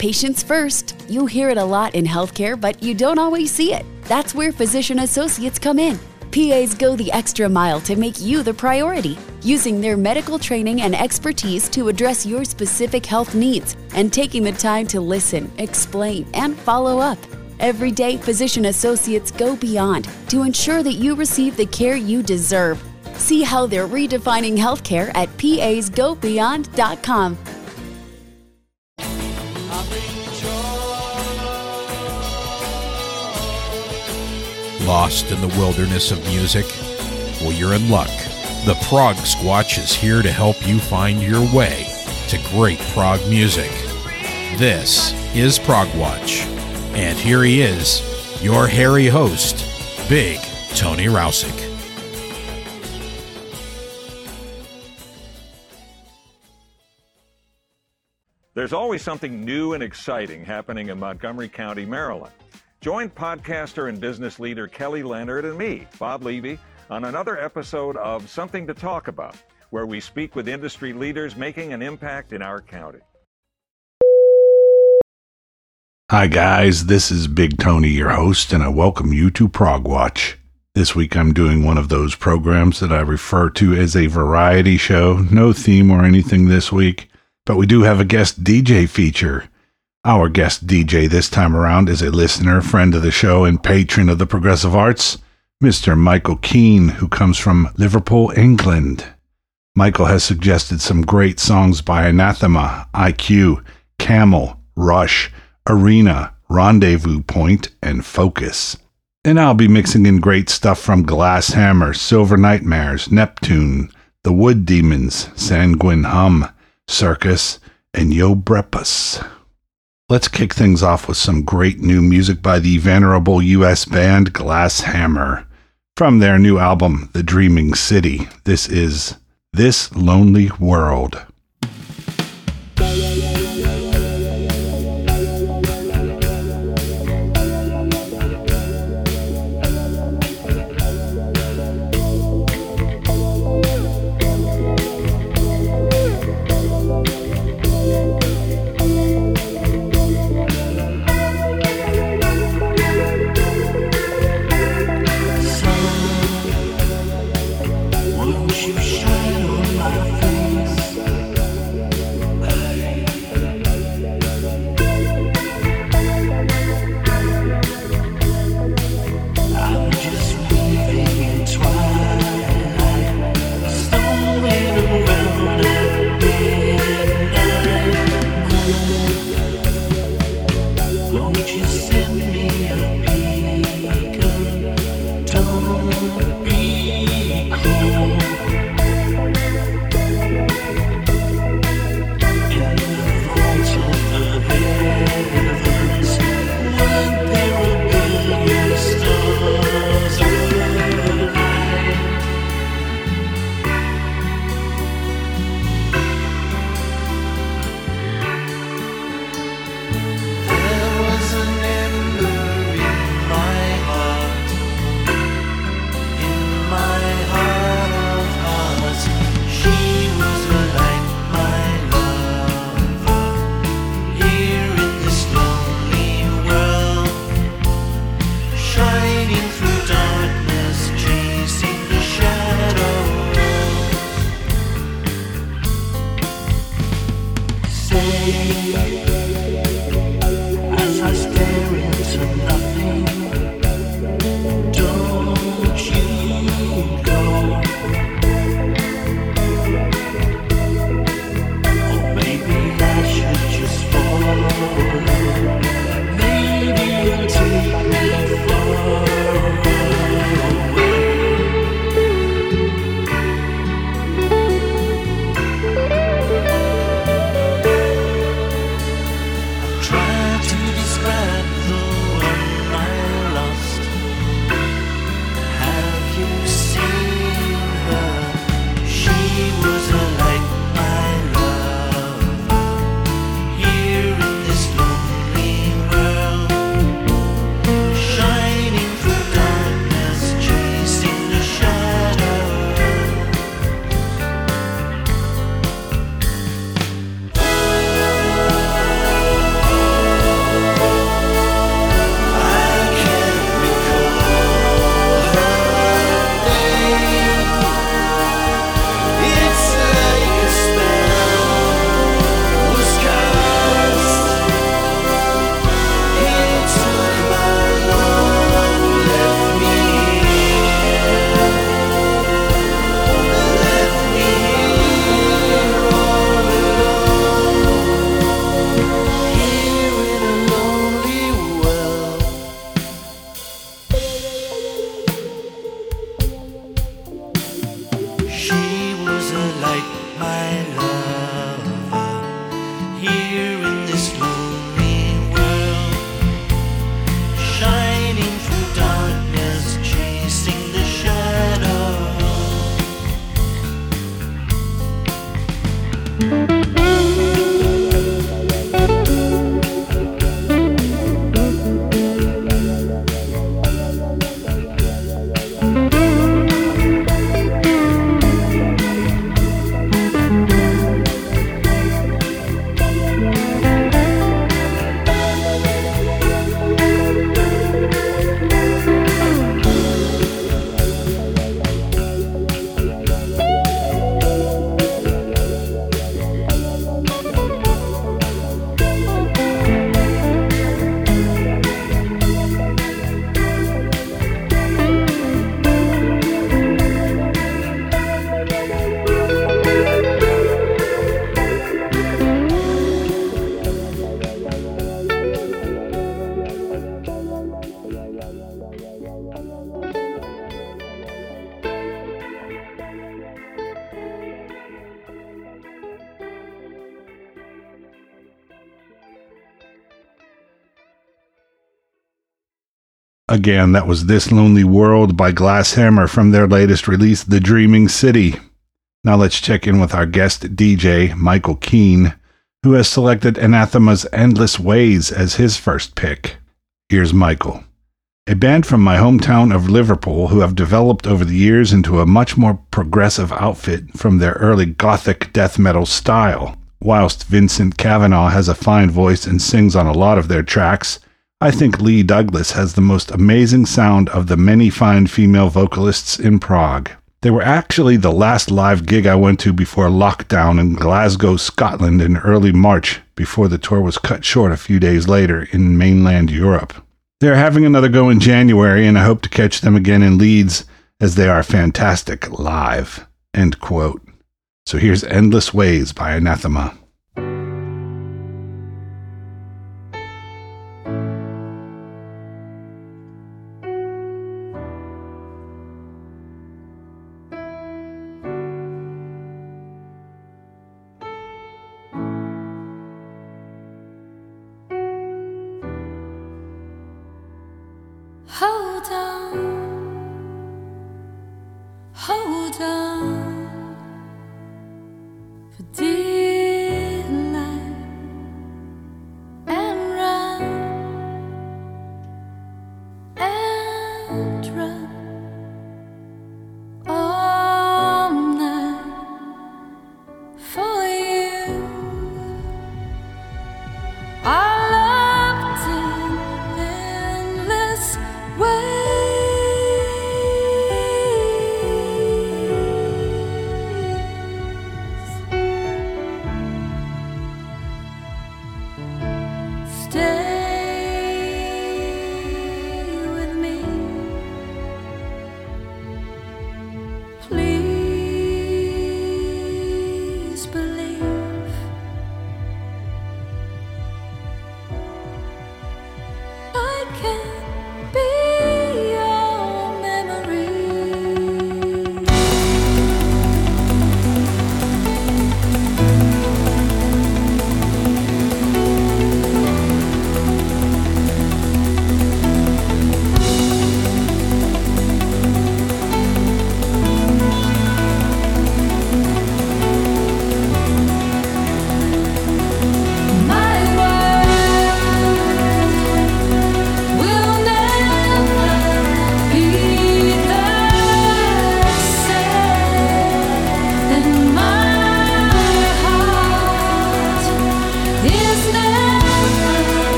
Patients first. You hear it a lot in healthcare, but you don't always see it. That's where physician associates come in. PAs go the extra mile to make you the priority, using their medical training and expertise to address your specific health needs and taking the time to listen, explain, and follow up. Every day, physician associates go beyond to ensure that you receive the care you deserve. See how they're redefining healthcare at pasgobeyond.com. Lost in the wilderness of music? Well, you're in luck. The Prog Squatch is here to help you find your way to great prog music. This is Prog Watch. And here he is, your hairy host, Big Tony Rousick. There's always something new and exciting happening in Montgomery County, Maryland. Join podcaster and business leader Kelly Leonard and me, Bob Levy, on another episode of Something to Talk About, where we speak with industry leaders making an impact in our county. Hi, guys. This is Big Tony, your host, and I welcome you to Prog Watch. This week I'm doing one of those programs that I refer to as a variety show. No theme or anything this week, but we do have a guest DJ feature. Our guest DJ this time around is a listener, friend of the show, and patron of the progressive arts, Mr. Michael Keane, who comes from Liverpool, England. Michael has suggested some great songs by Anathema, IQ, Camel, Rush, Arena, Rendezvous Point, and Focus. And I'll be mixing in great stuff from Glass Hammer, Silver Nightmares, Neptune, The Wood Demons, Sanguine Hum, Cirkus, and Yobrepus. Let's kick things off with some great new music by the venerable US band Glass Hammer. From their new album, The Dreaming City, this is This Lonely World. Again, that was This Lonely World by Glass Hammer from their latest release, The Dreaming City. Now let's check in with our guest DJ, Michael Keane, who has selected Anathema's Endless Ways as his first pick. Here's Michael. A band from my hometown of Liverpool who have developed over the years into a much more progressive outfit from their early gothic death metal style. Whilst Vincent Cavanagh has a fine voice and sings on a lot of their tracks, I think Lee Douglas has the most amazing sound of the many fine female vocalists in prog. They were actually the last live gig I went to before lockdown in Glasgow, Scotland in early March, before the tour was cut short a few days later in mainland Europe. They're having another go in January, and I hope to catch them again in Leeds as they are fantastic live. End quote. So here's Endless Ways by Anathema.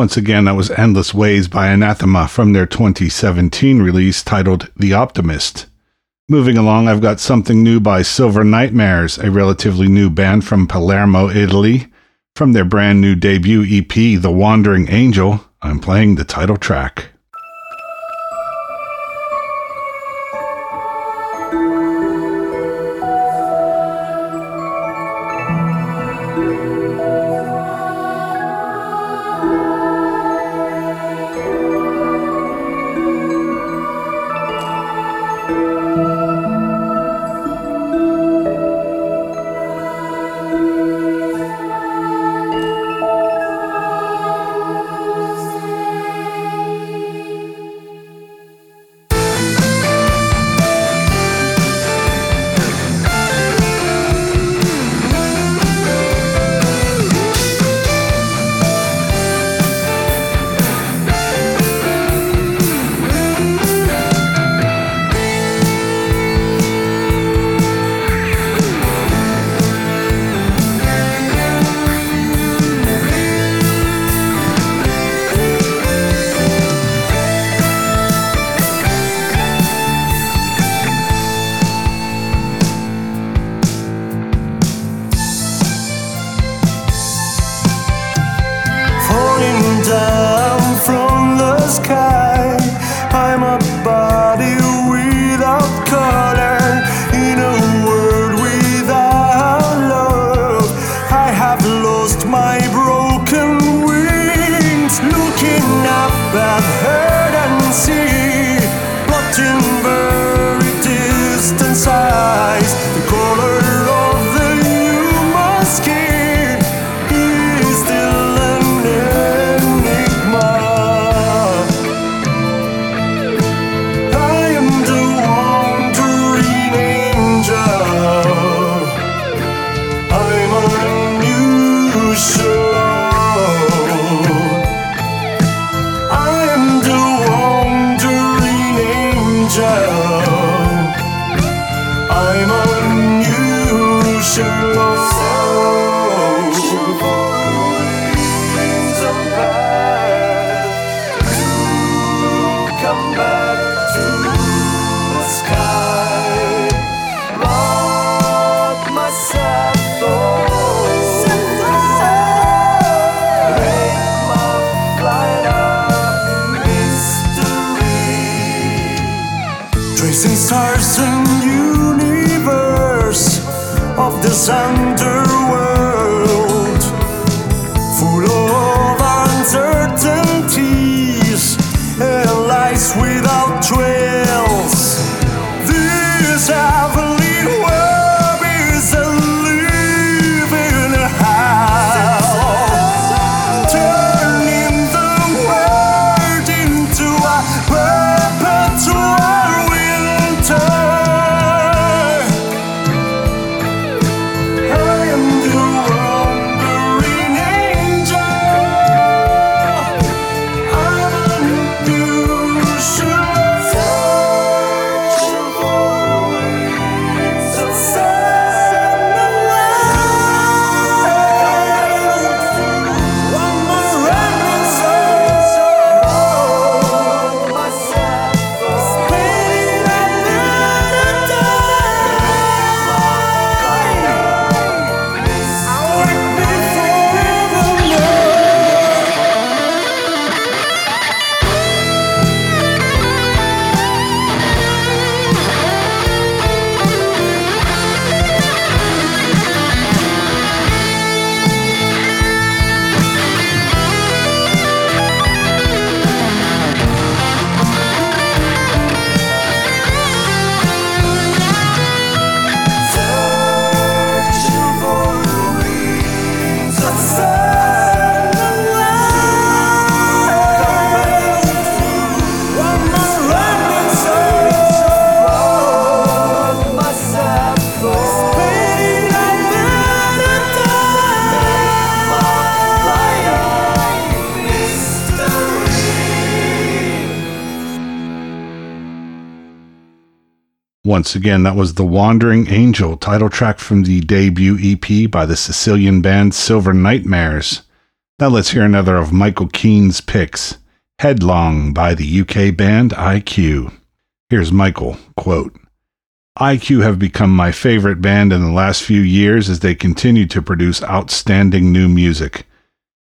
Once again, that was Endless Ways by Anathema from their 2017 release titled The Optimist. Moving along, I've got something new by Silver Nightmares, a relatively new band from Palermo, Italy. From their brand new debut EP, The Wandering Angel, I'm playing the title track. Once again, that was The Wandering Angel, title track from the debut EP by the Sicilian band Silver Nightmares. Now let's hear another of Michael Keane's picks, Headlong by the UK band IQ. Here's Michael, quote, IQ have become my favorite band in the last few years as they continue to produce outstanding new music.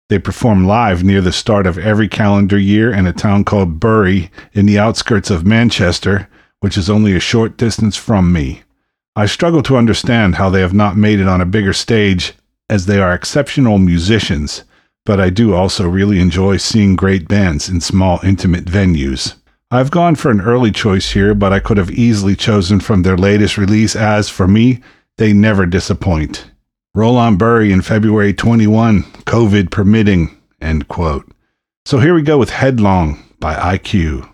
They perform live near the start of every calendar year in a town called Bury in the outskirts of Manchester, which is only a short distance from me. I struggle to understand how they have not made it on a bigger stage, as they are exceptional musicians, but I do also really enjoy seeing great bands in small, intimate venues. I've gone for an early choice here, but I could have easily chosen from their latest release, as for me, they never disappoint. Roll on Bury in February 21, COVID permitting. End quote. So here we go with Headlong by IQ.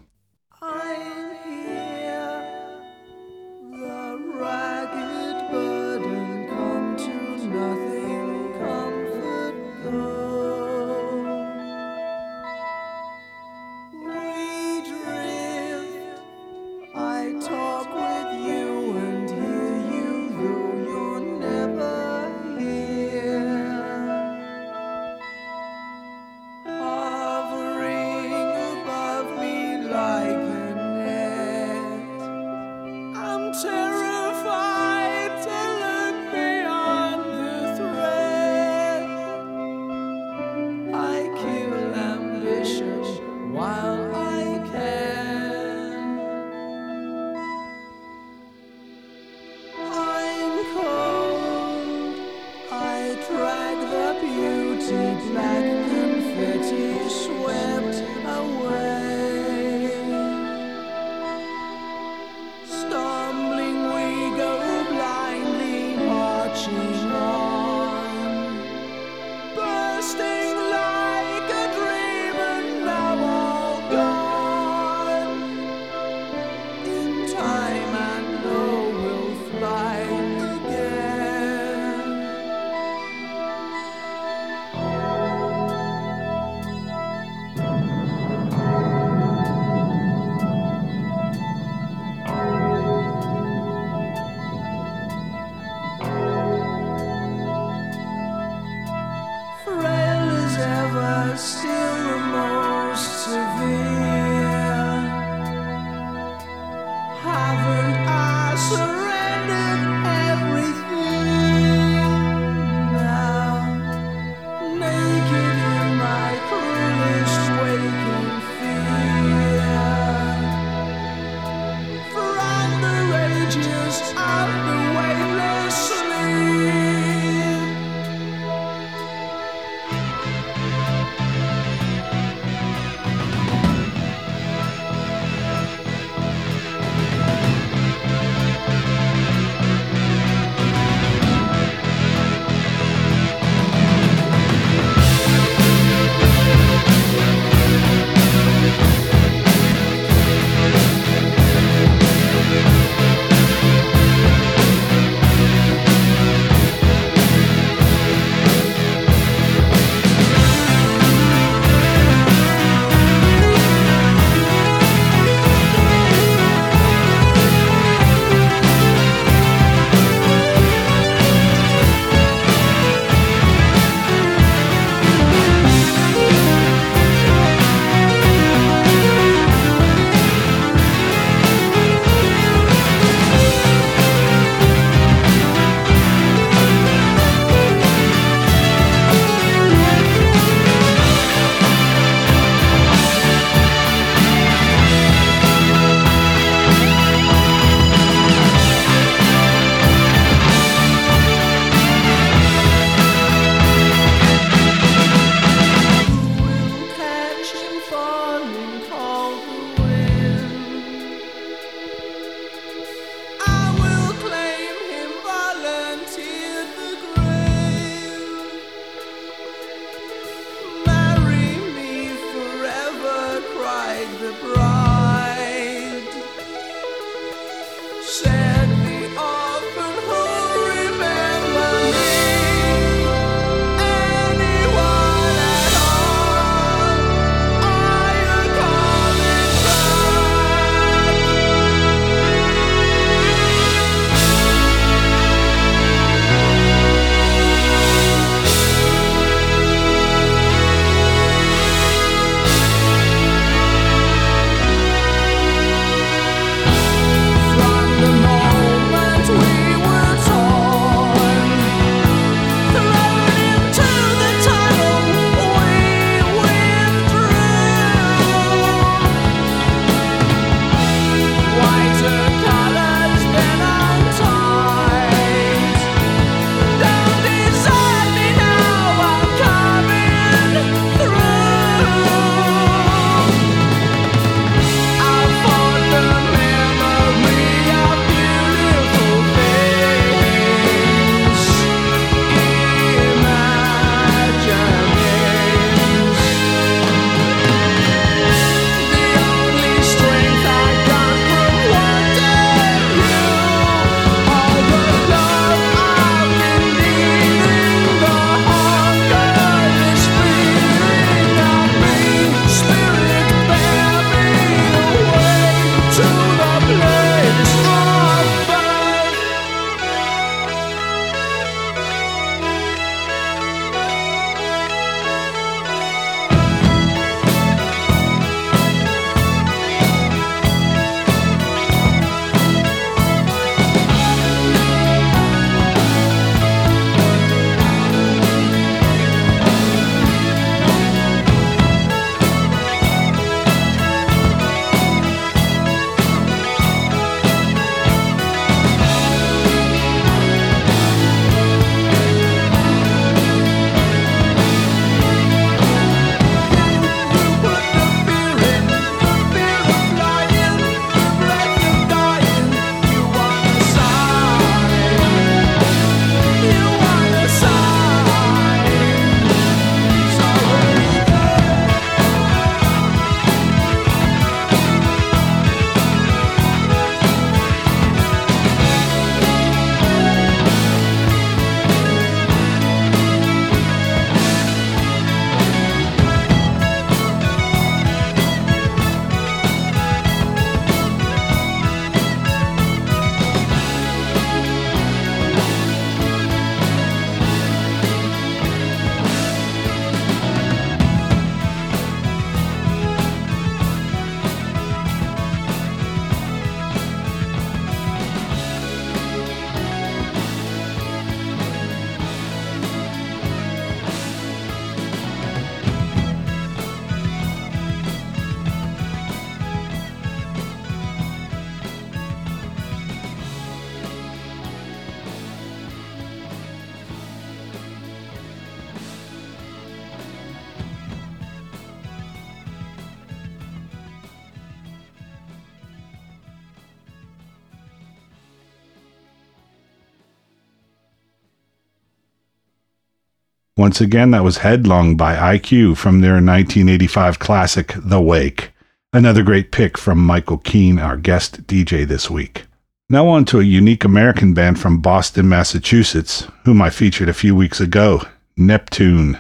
Once again, that was Headlong by IQ from their 1985 classic, The Wake. Another great pick from Michael Keane, our guest DJ this week. Now on to a unique American band from Boston, Massachusetts, whom I featured a few weeks ago, Neptune.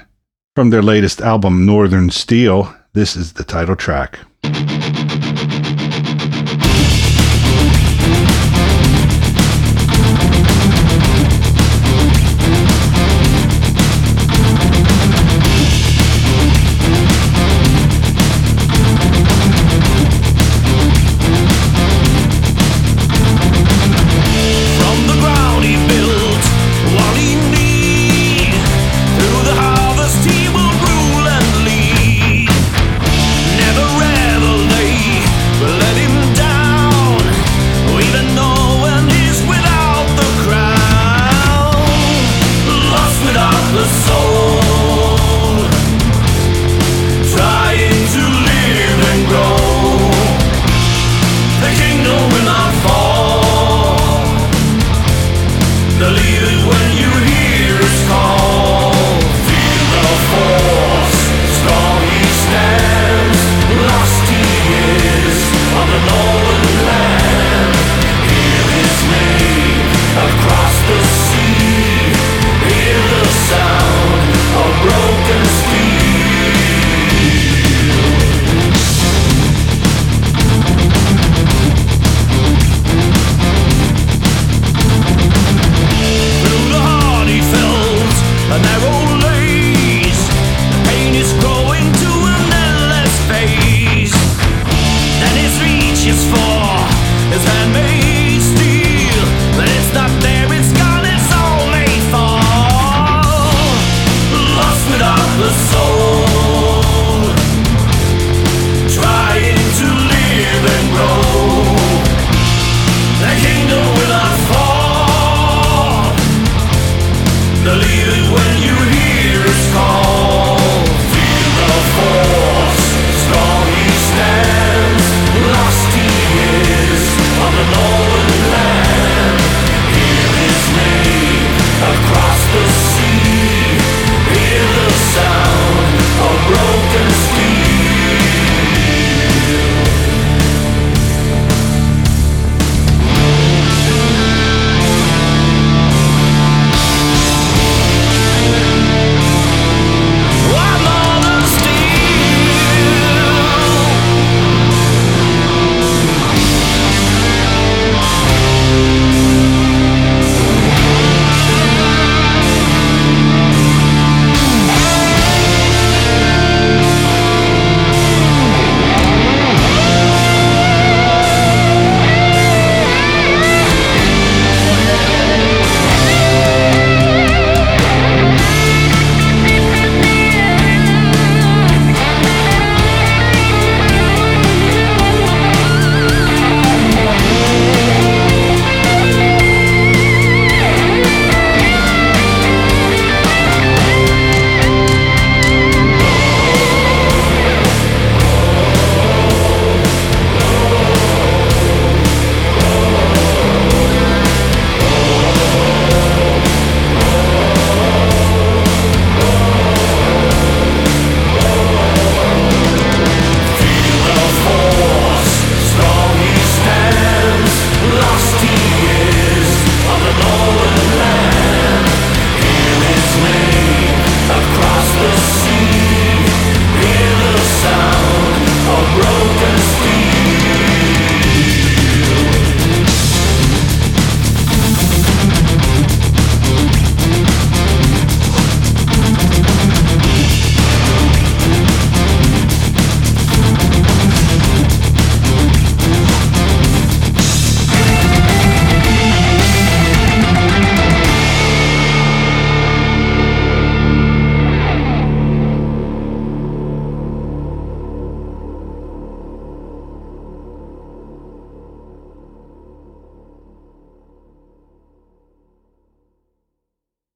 From their latest album, Northern Steel, this is the title track.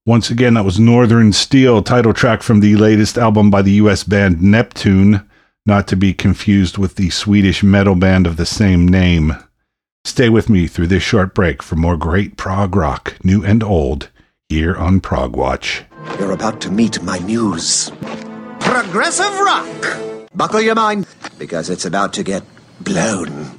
Once again, that was Northern Steel, title track from the latest album by the US band Neptune, not to be confused with the Swedish metal band of the same name. Stay with me through this short break for more great prog rock, new and old, here on Prog Watch. You're about to meet my muse. Progressive rock! Buckle your mind, because it's about to get blown.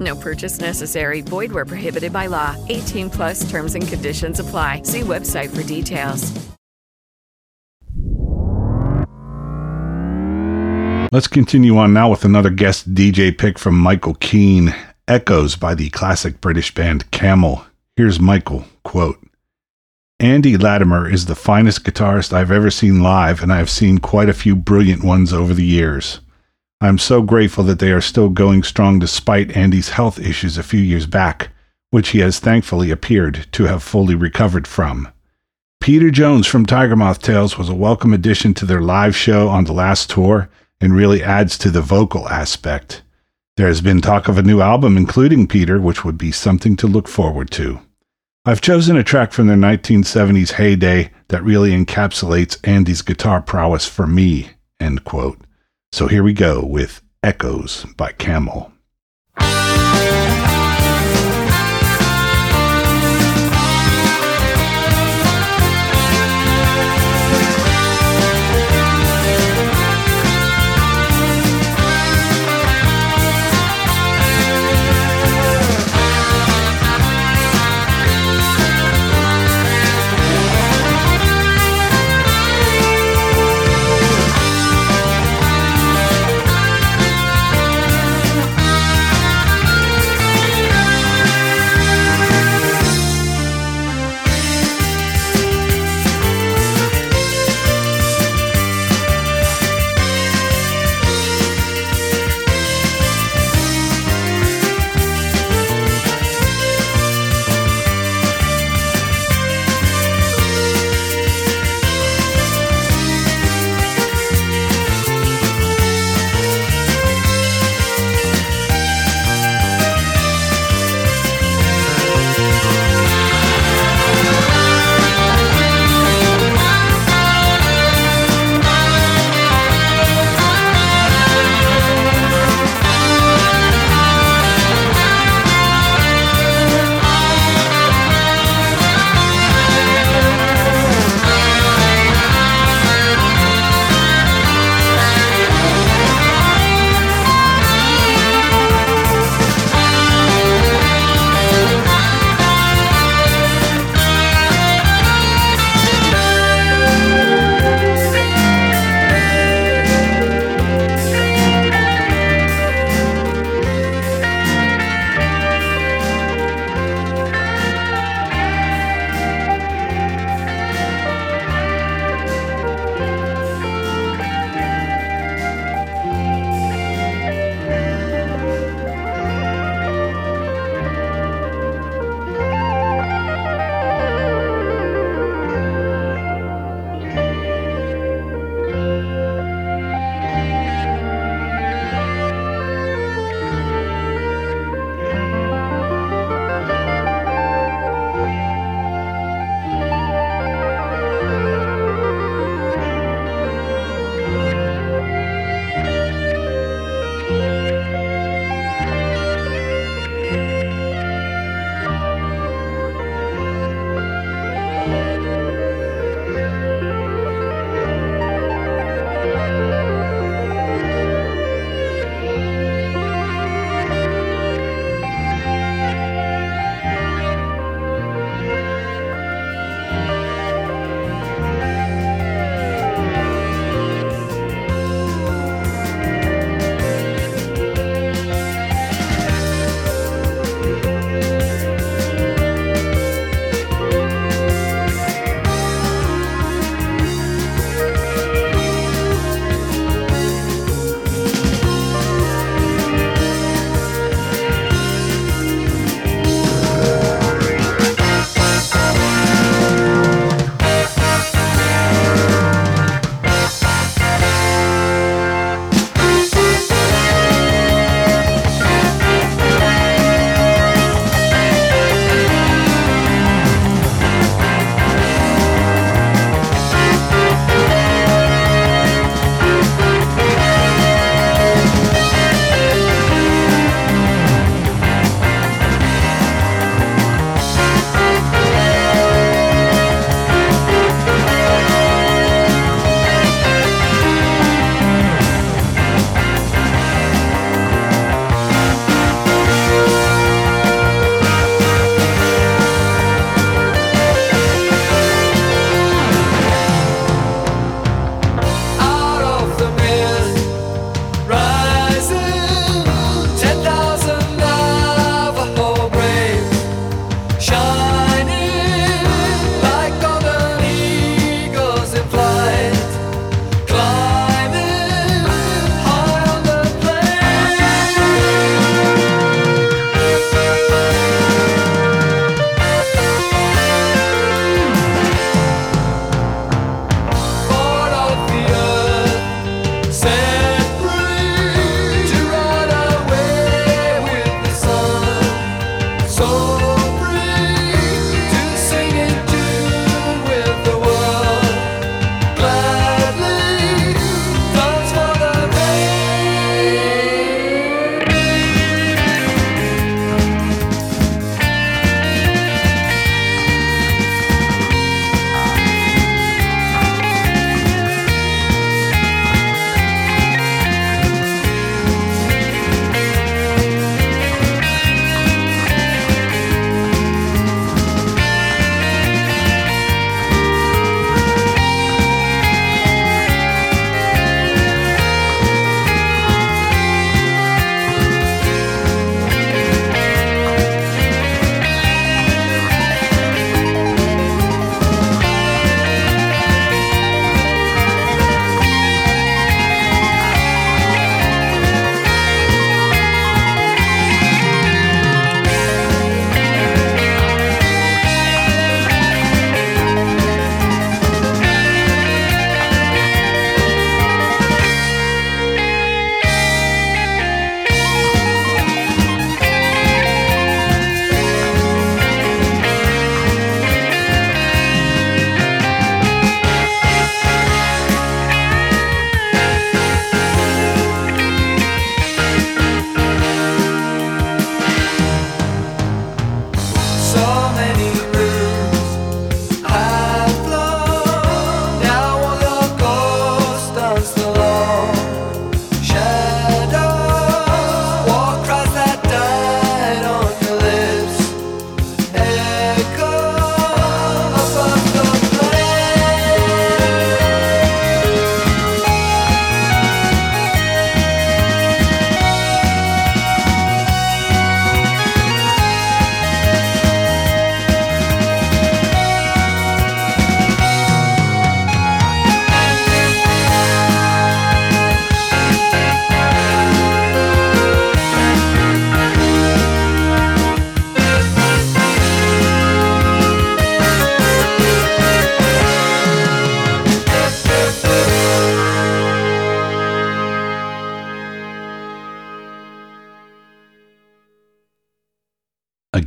No purchase necessary. Void where prohibited by law. 18 plus terms and conditions apply. See website for details. Let's continue on now with another guest DJ pick from Michael Keane, Echoes by the classic British band Camel. Here's Michael, quote, Andy Latimer is the finest guitarist I've ever seen live, and I have seen quite a few brilliant ones over the years. I am so grateful that they are still going strong despite Andy's health issues a few years back, which he has thankfully appeared to have fully recovered from. Peter Jones from Tiger Moth Tales was a welcome addition to their live show on the last tour and really adds to the vocal aspect. There has been talk of a new album including Peter, which would be something to look forward to. I've chosen a track from their 1970s heyday that really encapsulates Andy's guitar prowess for me. End quote. So here we go with Echoes by Camel.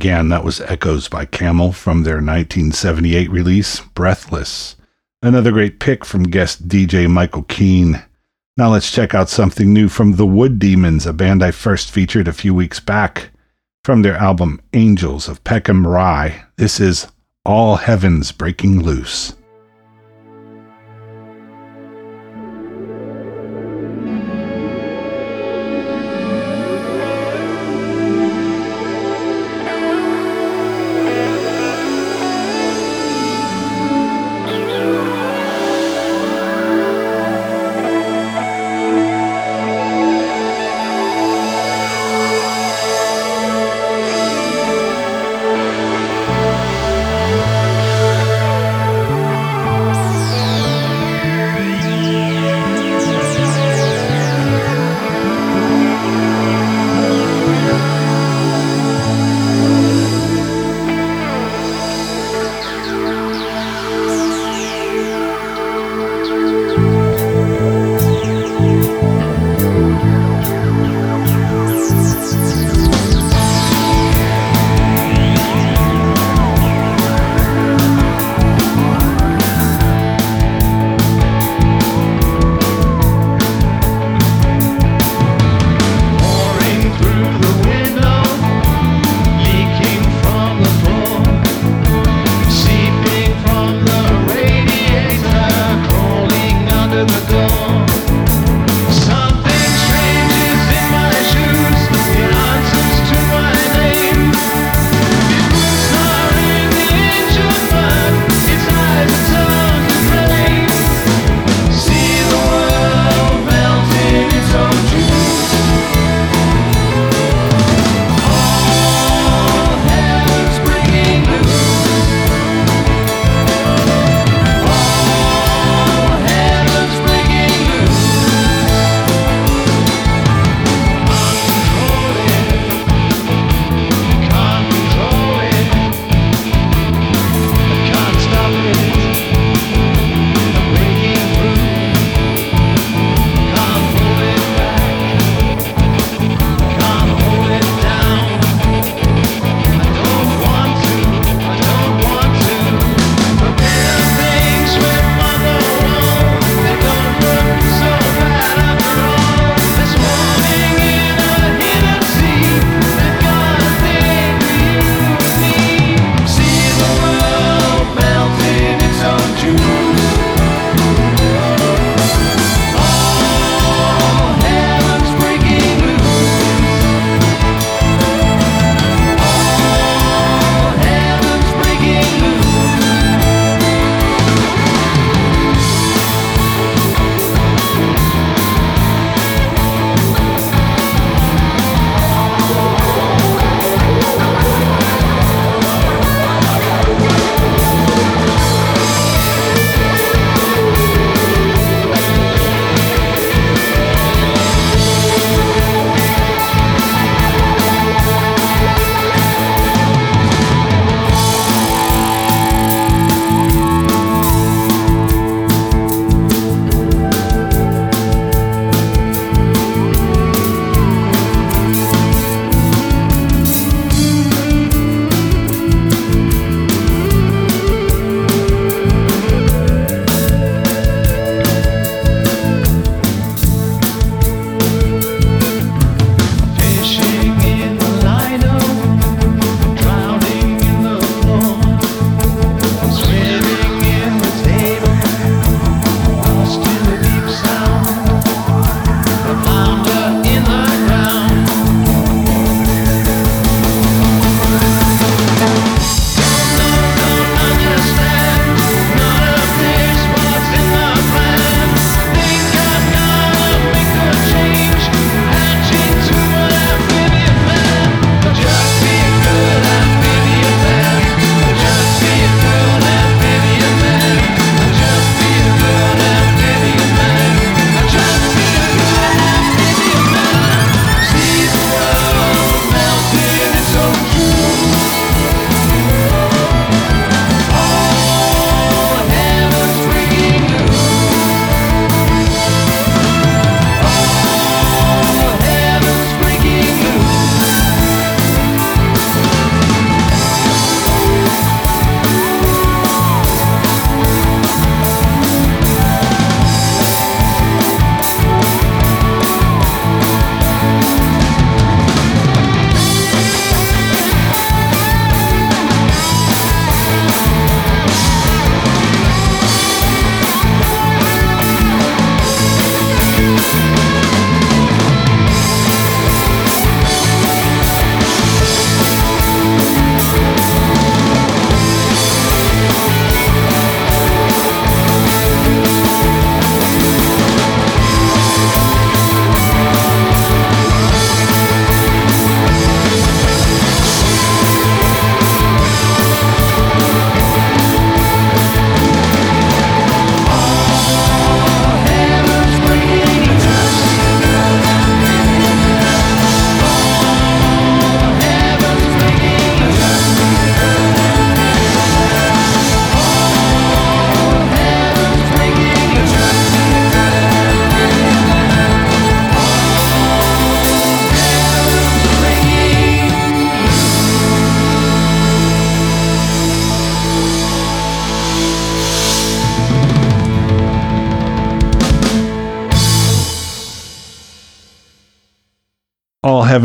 Again, that was Echoes by Camel from their 1978 release, Breathless. Another great pick from guest DJ Michael Keane. Now let's check out something new from the Wood Demons, a band I first featured a few weeks back. From their album Angels of Peckham Rye, this is All Heavens Breaking Loose.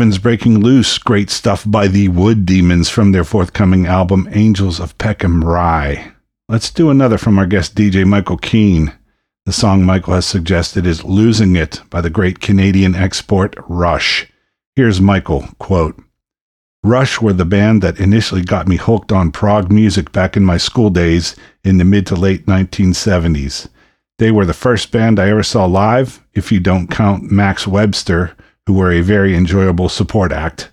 Heaven's Breaking Loose, great stuff by the Wood Demons from their forthcoming album Angels of Peckham Rye. Let's do another from our guest DJ Michael Keane. The song Michael has suggested is Losing It by the great Canadian export Rush. Here's Michael, quote, Rush were the band that initially got me hooked on prog music back in my school days in the mid to late 1970s. They were the first band I ever saw live, if you don't count Max Webster, who were a very enjoyable support act,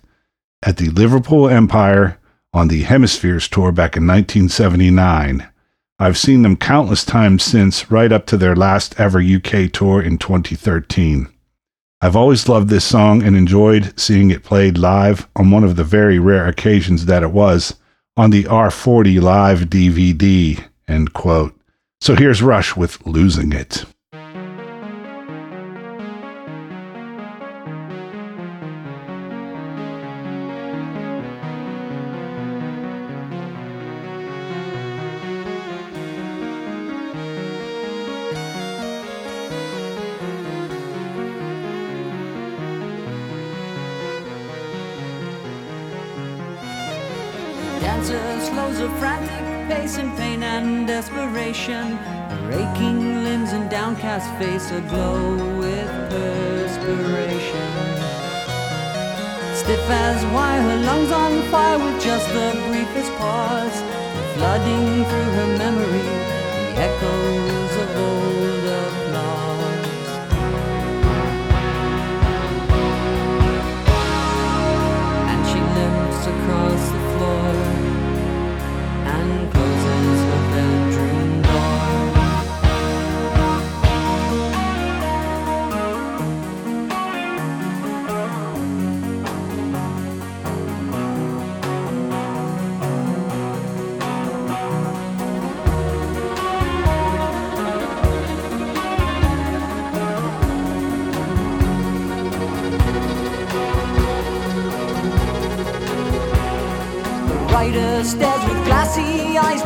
at the Liverpool Empire on the Hemispheres tour back in 1979. I've seen them countless times since, right up to their last ever UK tour in 2013. I've always loved this song and enjoyed seeing it played live on one of the very rare occasions that it was on the R40 Live DVD. End quote. So here's Rush with Losing It. Dancers, flows of frantic pace and pain and desperation. Her aching limbs and downcast face aglow with perspiration. Stiff as wire, her lungs on fire with just the briefest pause. Flooding through her memory, the echoes stares with glassy eyes,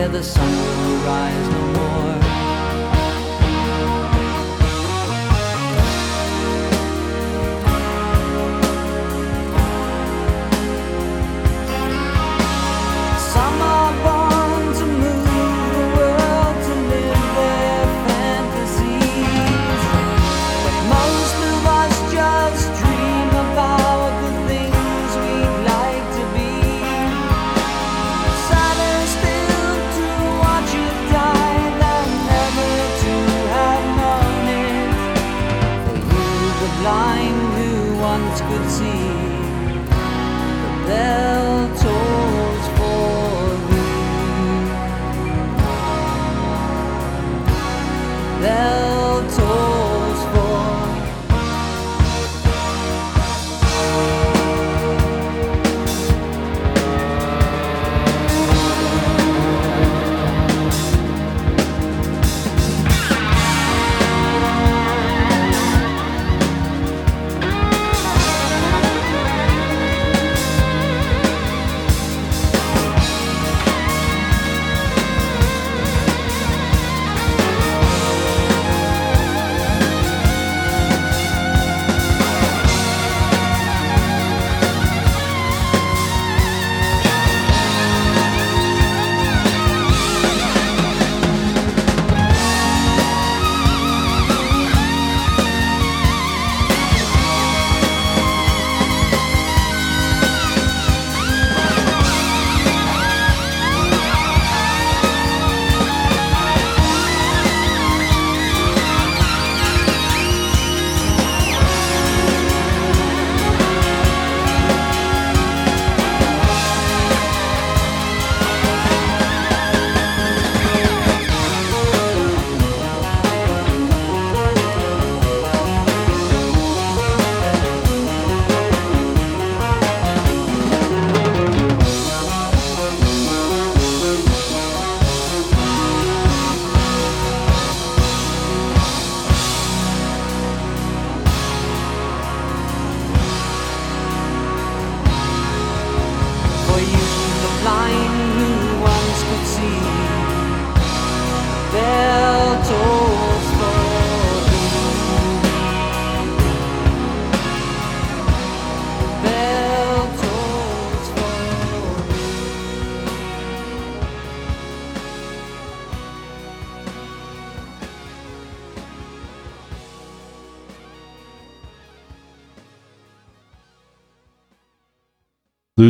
where the sun will rise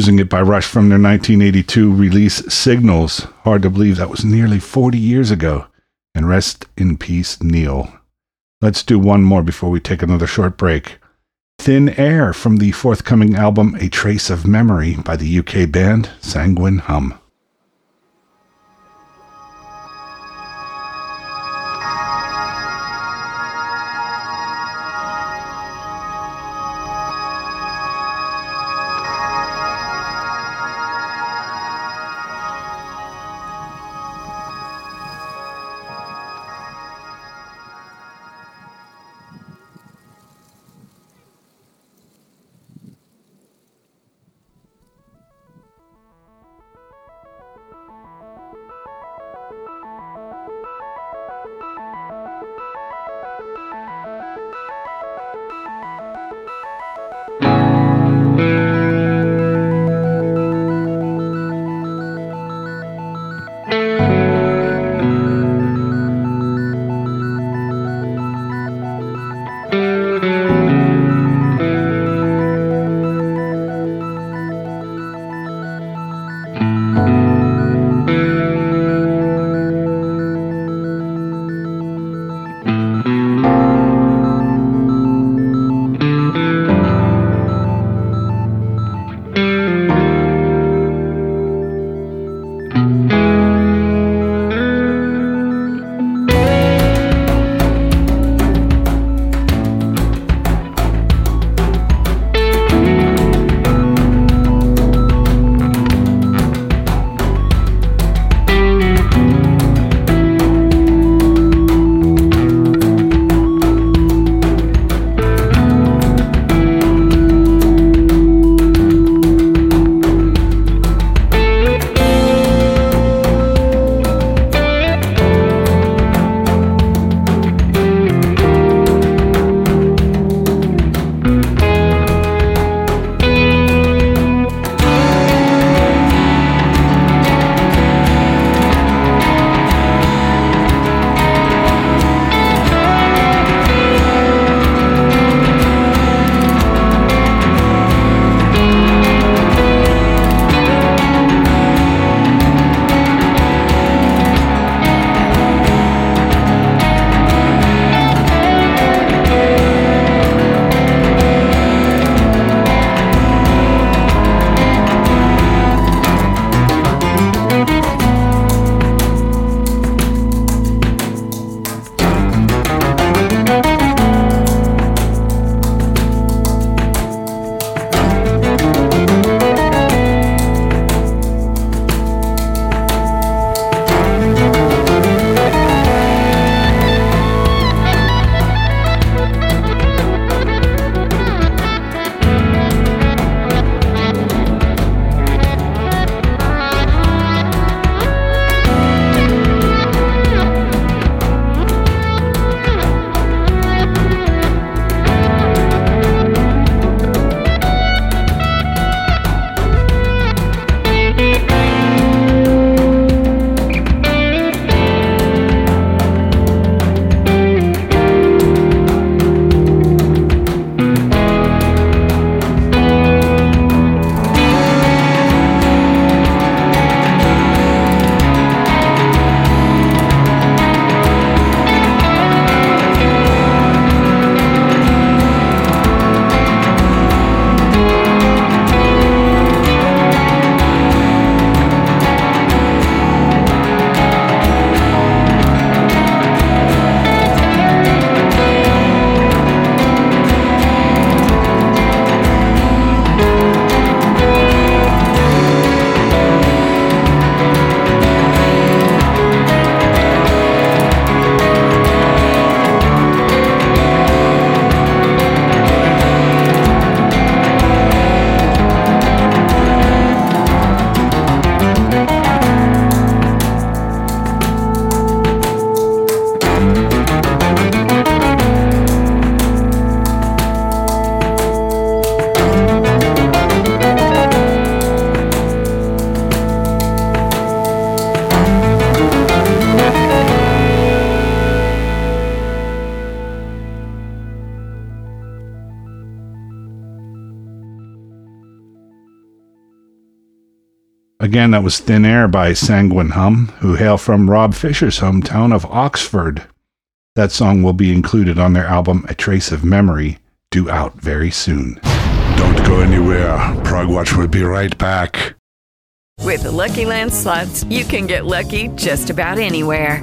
Losing It by Rush from their 1982 release Signals. Hard to believe that was nearly 40 years ago. And rest in peace, Neil. Let's do one more before we take another short break. Thin Air from the forthcoming album A Trace of Memory by the UK band Sanguine Hum. Again, that was Thin Air by Sanguine Hum, who hail from Rob Fisher's hometown of Oxford. That song will be included on their album A Trace of Memory, due out very soon. Don't go anywhere. Prague Progwatch will be right back. With the Lucky Land slots, you can get lucky just about anywhere.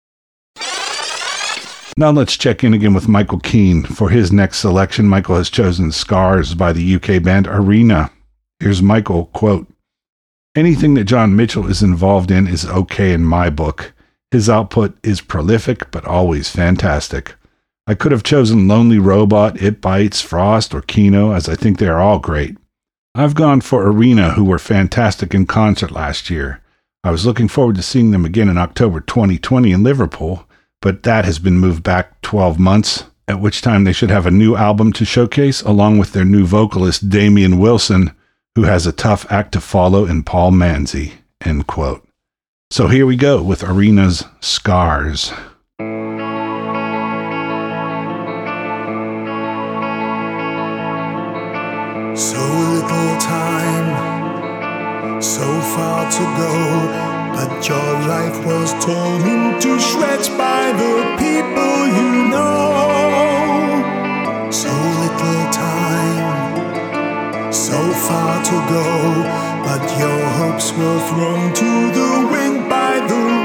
Now let's check in again with Michael Keane. For his next selection, Michael has chosen Scars by the UK band Arena. Here's Michael, quote, Anything that John Mitchell is involved in is okay in my book. His output is prolific, but always fantastic. I could have chosen Lonely Robot, It Bites, Frost, or Kino, as I think they are all great. I've gone for Arena, who were fantastic in concert last year. I was looking forward to seeing them again in October 2020 in Liverpool, but that has been moved back 12 months, at which time they should have a new album to showcase, along with their new vocalist, Damian Wilson, who has a tough act to follow in Paul Manzi. End quote. So here we go with Arena's Scars. So little time, so far to go, but your life was torn into shreds by the people you know. So little time, so far to go, but your hopes were thrown to the wind by the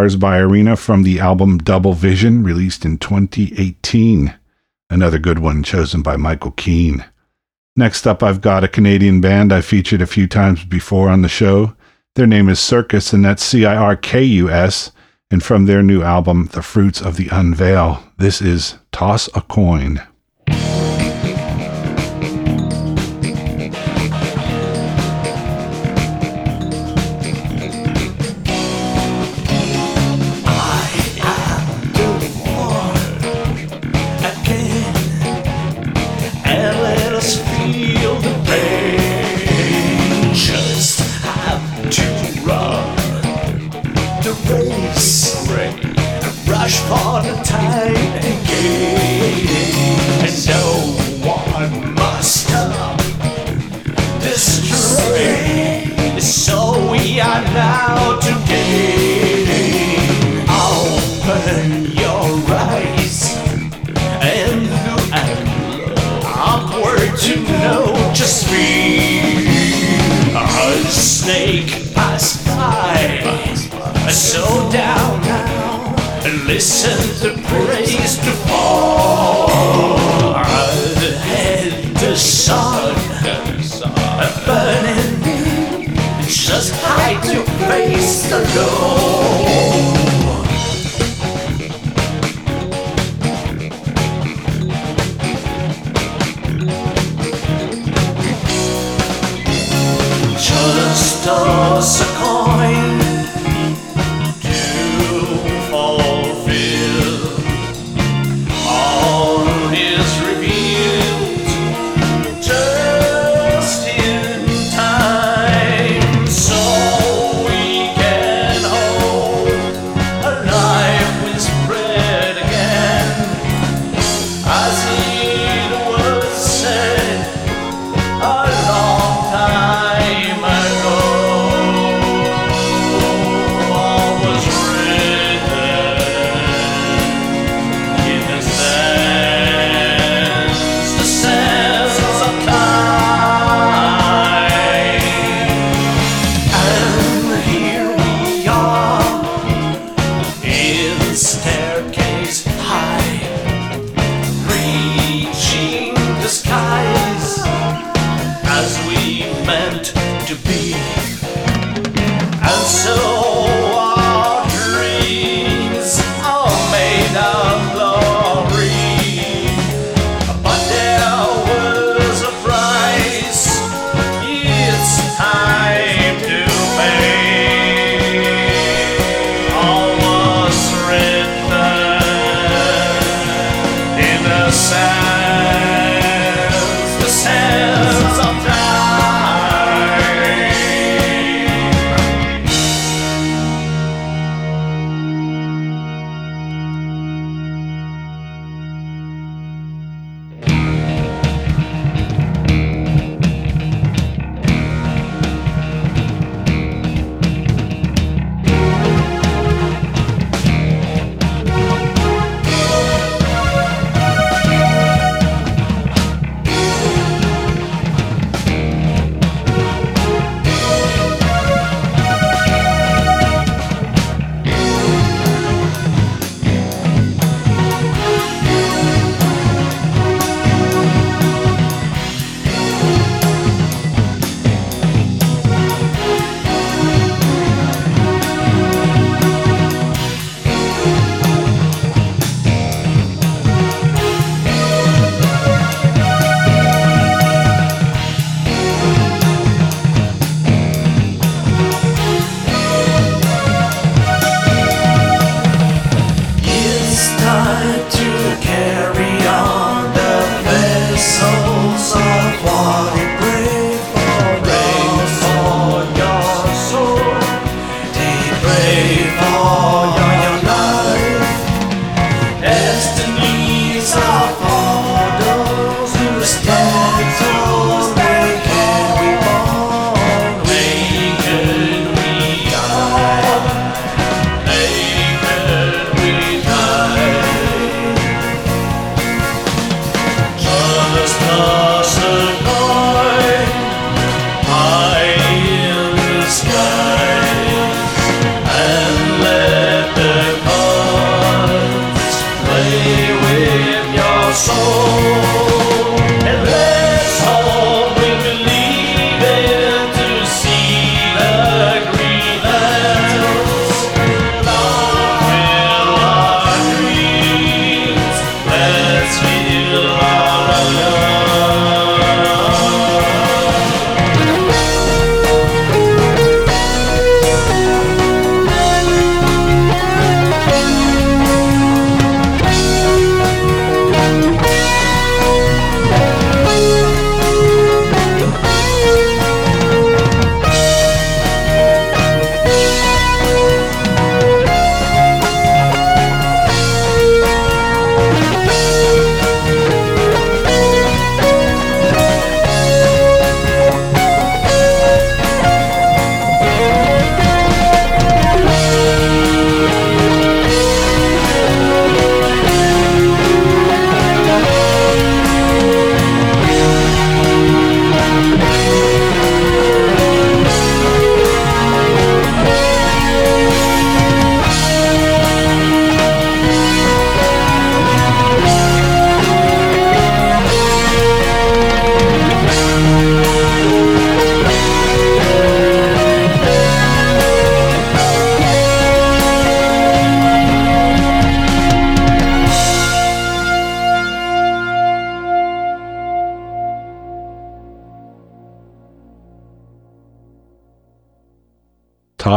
Scars by Arena from the album Double Vision, released in 2018. Another good one chosen by Michael Keane. Next up, I've got a Canadian band I featured a few times before on the show. Their name is Cirkus, and that's C I R K U S. And from their new album, The Fruits of the Unveil, this is Toss a Coin.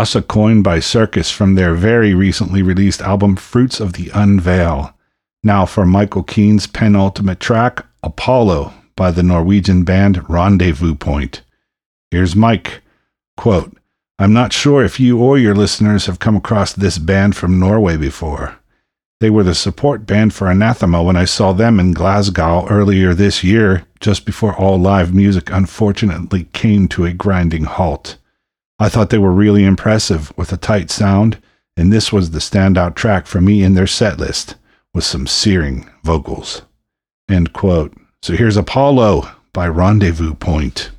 Toss a coin by Cirkus from their very recently released album Fruits of the Unveil. Now for Michael Keane's penultimate track, Apollo, by the Norwegian band Rendezvous Point. Here's Mike. Quote, I'm not sure if you or your listeners have come across this band from Norway before. They were the support band for Anathema when I saw them in Glasgow earlier this year, just before all live music unfortunately came to a grinding halt. I thought they were really impressive with a tight sound, and this was the standout track for me in their set list, with some searing vocals. End quote. So here's Apollo by Rendezvous Point.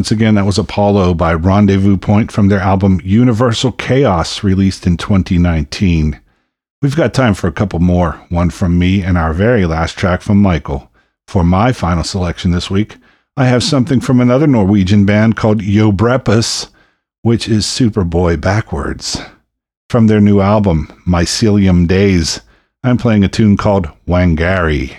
Once again, that was Apollo by Rendezvous Point from their album Universal Chaos, released in 2019. We've got time for a couple more, one from me and our very last track from Michael. For my final selection this week, I have something from another Norwegian band called Yobrepus, which is Superboy backwards. From their new album, Mycelium Days, I'm playing a tune called Wangari.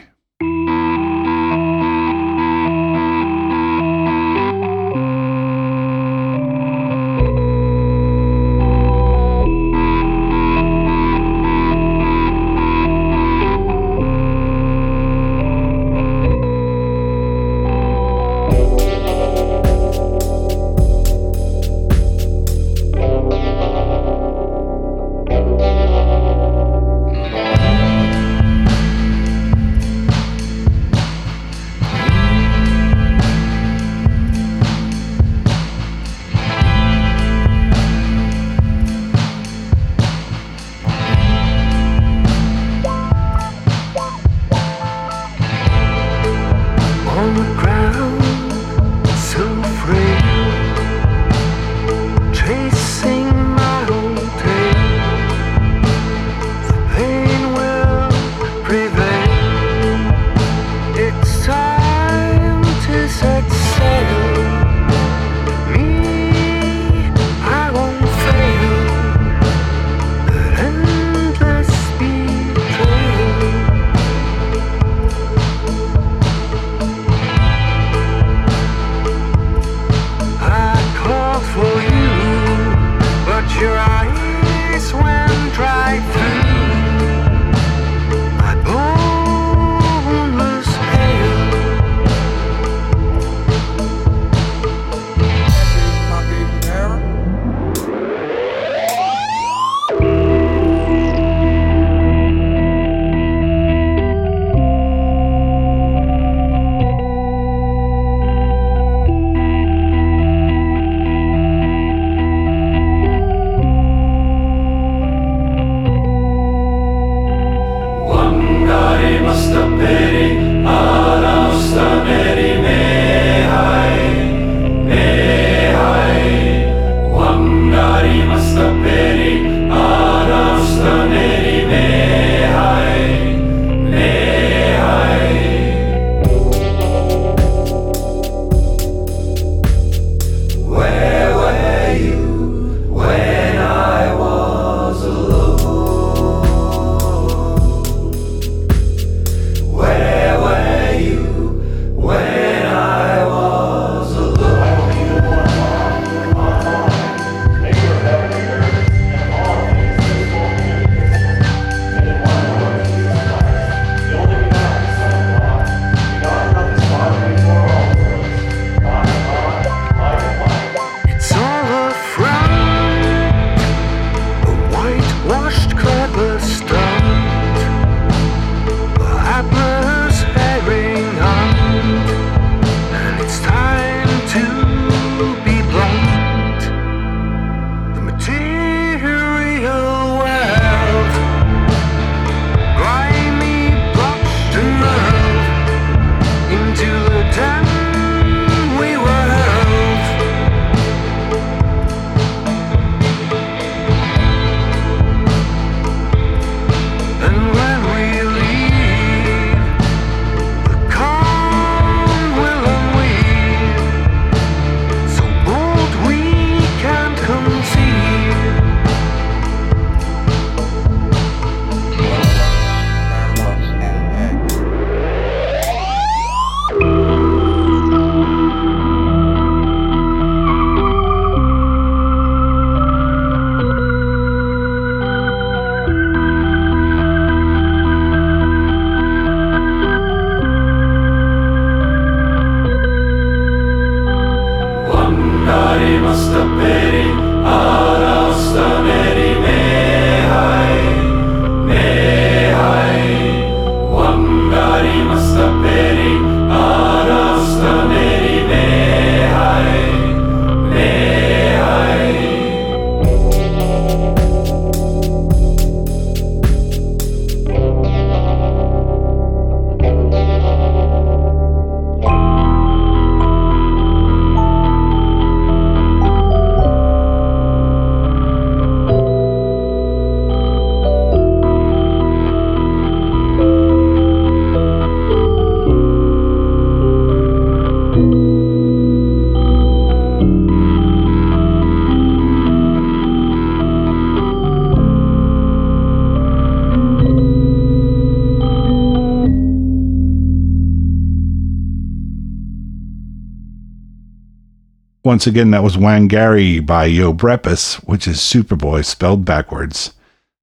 Once again, that was Wangari by Yobrepus, which is Superboy spelled backwards.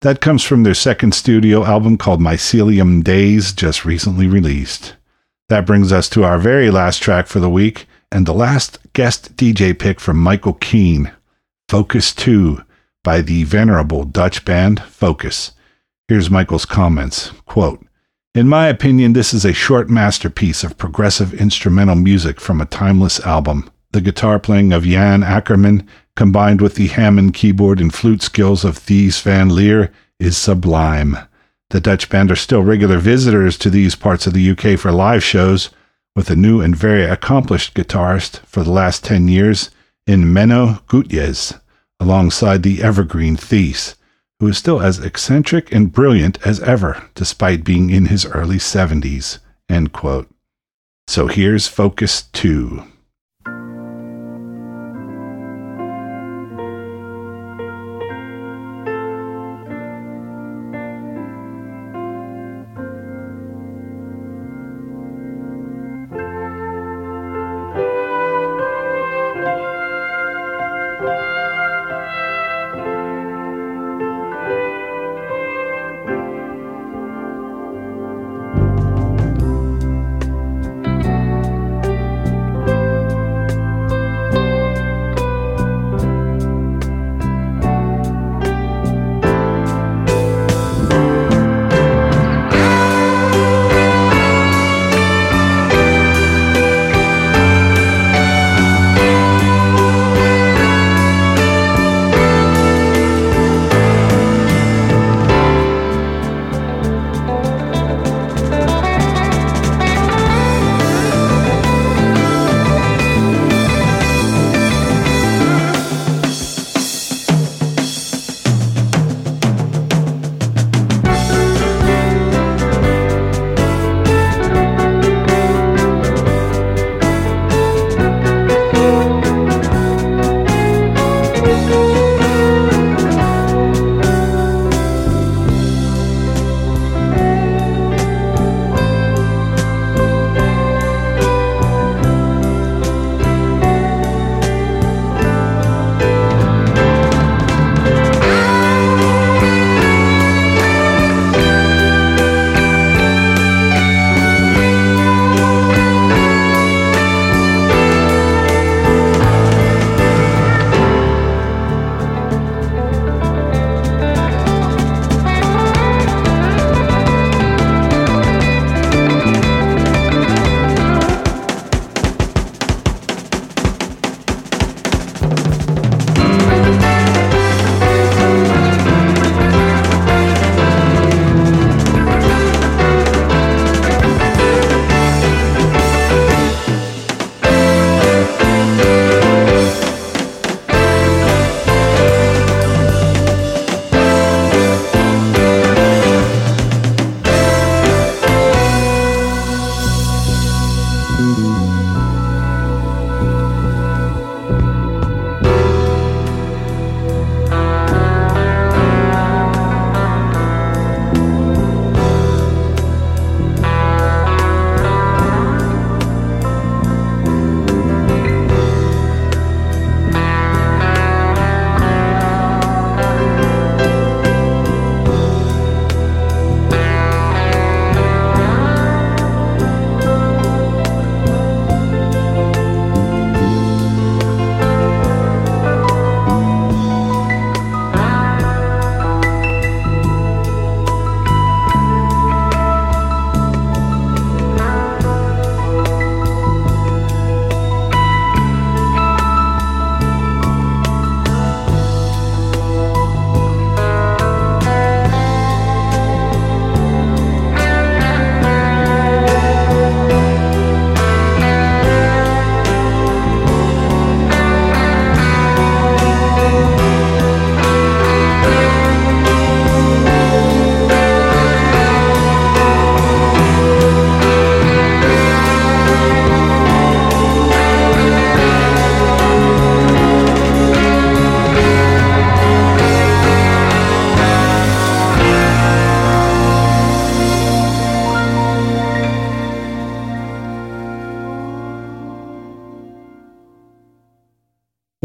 That comes from their second studio album called Mycelium Days, just recently released. That brings us to our very last track for the week, and the last guest DJ pick from Michael Keane, Focus 2, by the venerable Dutch band Focus. Here's Michael's comments. Quote, in my opinion, this is a short masterpiece of progressive instrumental music from a timeless album. The guitar playing of Jan Akkerman, combined with the Hammond keyboard and flute skills of Thijs van Leer, is sublime. The Dutch band are still regular visitors to these parts of the UK for live shows, with a new and very accomplished guitarist for the last 10 years in Menno Gootjes, alongside the evergreen Thijs, who is still as eccentric and brilliant as ever, despite being in his early 70s. End quote. So here's Focus 2.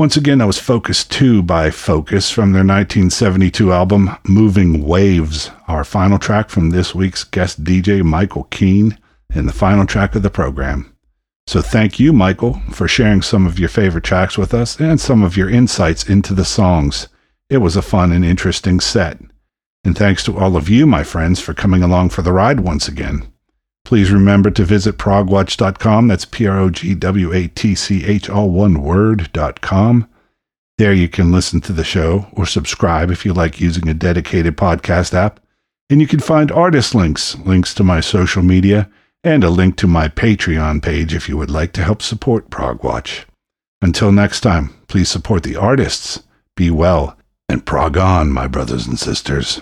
Once again, that was Focus 2 by Focus from their 1972 album Moving Waves, our final track from this week's guest DJ Michael Keane, and the final track of the program. So thank you, Michael, for sharing some of your favorite tracks with us and some of your insights into the songs. It was a fun and interesting set. And thanks to all of you, my friends, for coming along for the ride once again. Please remember to visit progwatch.com. That's P R O G W A T C H, all one word.com. There you can listen to the show or subscribe if you like using a dedicated podcast app. And you can find artist links, links to my social media, and a link to my Patreon page if you would like to help support Progwatch. Until next time, please support the artists, be well, and prog on, my brothers and sisters.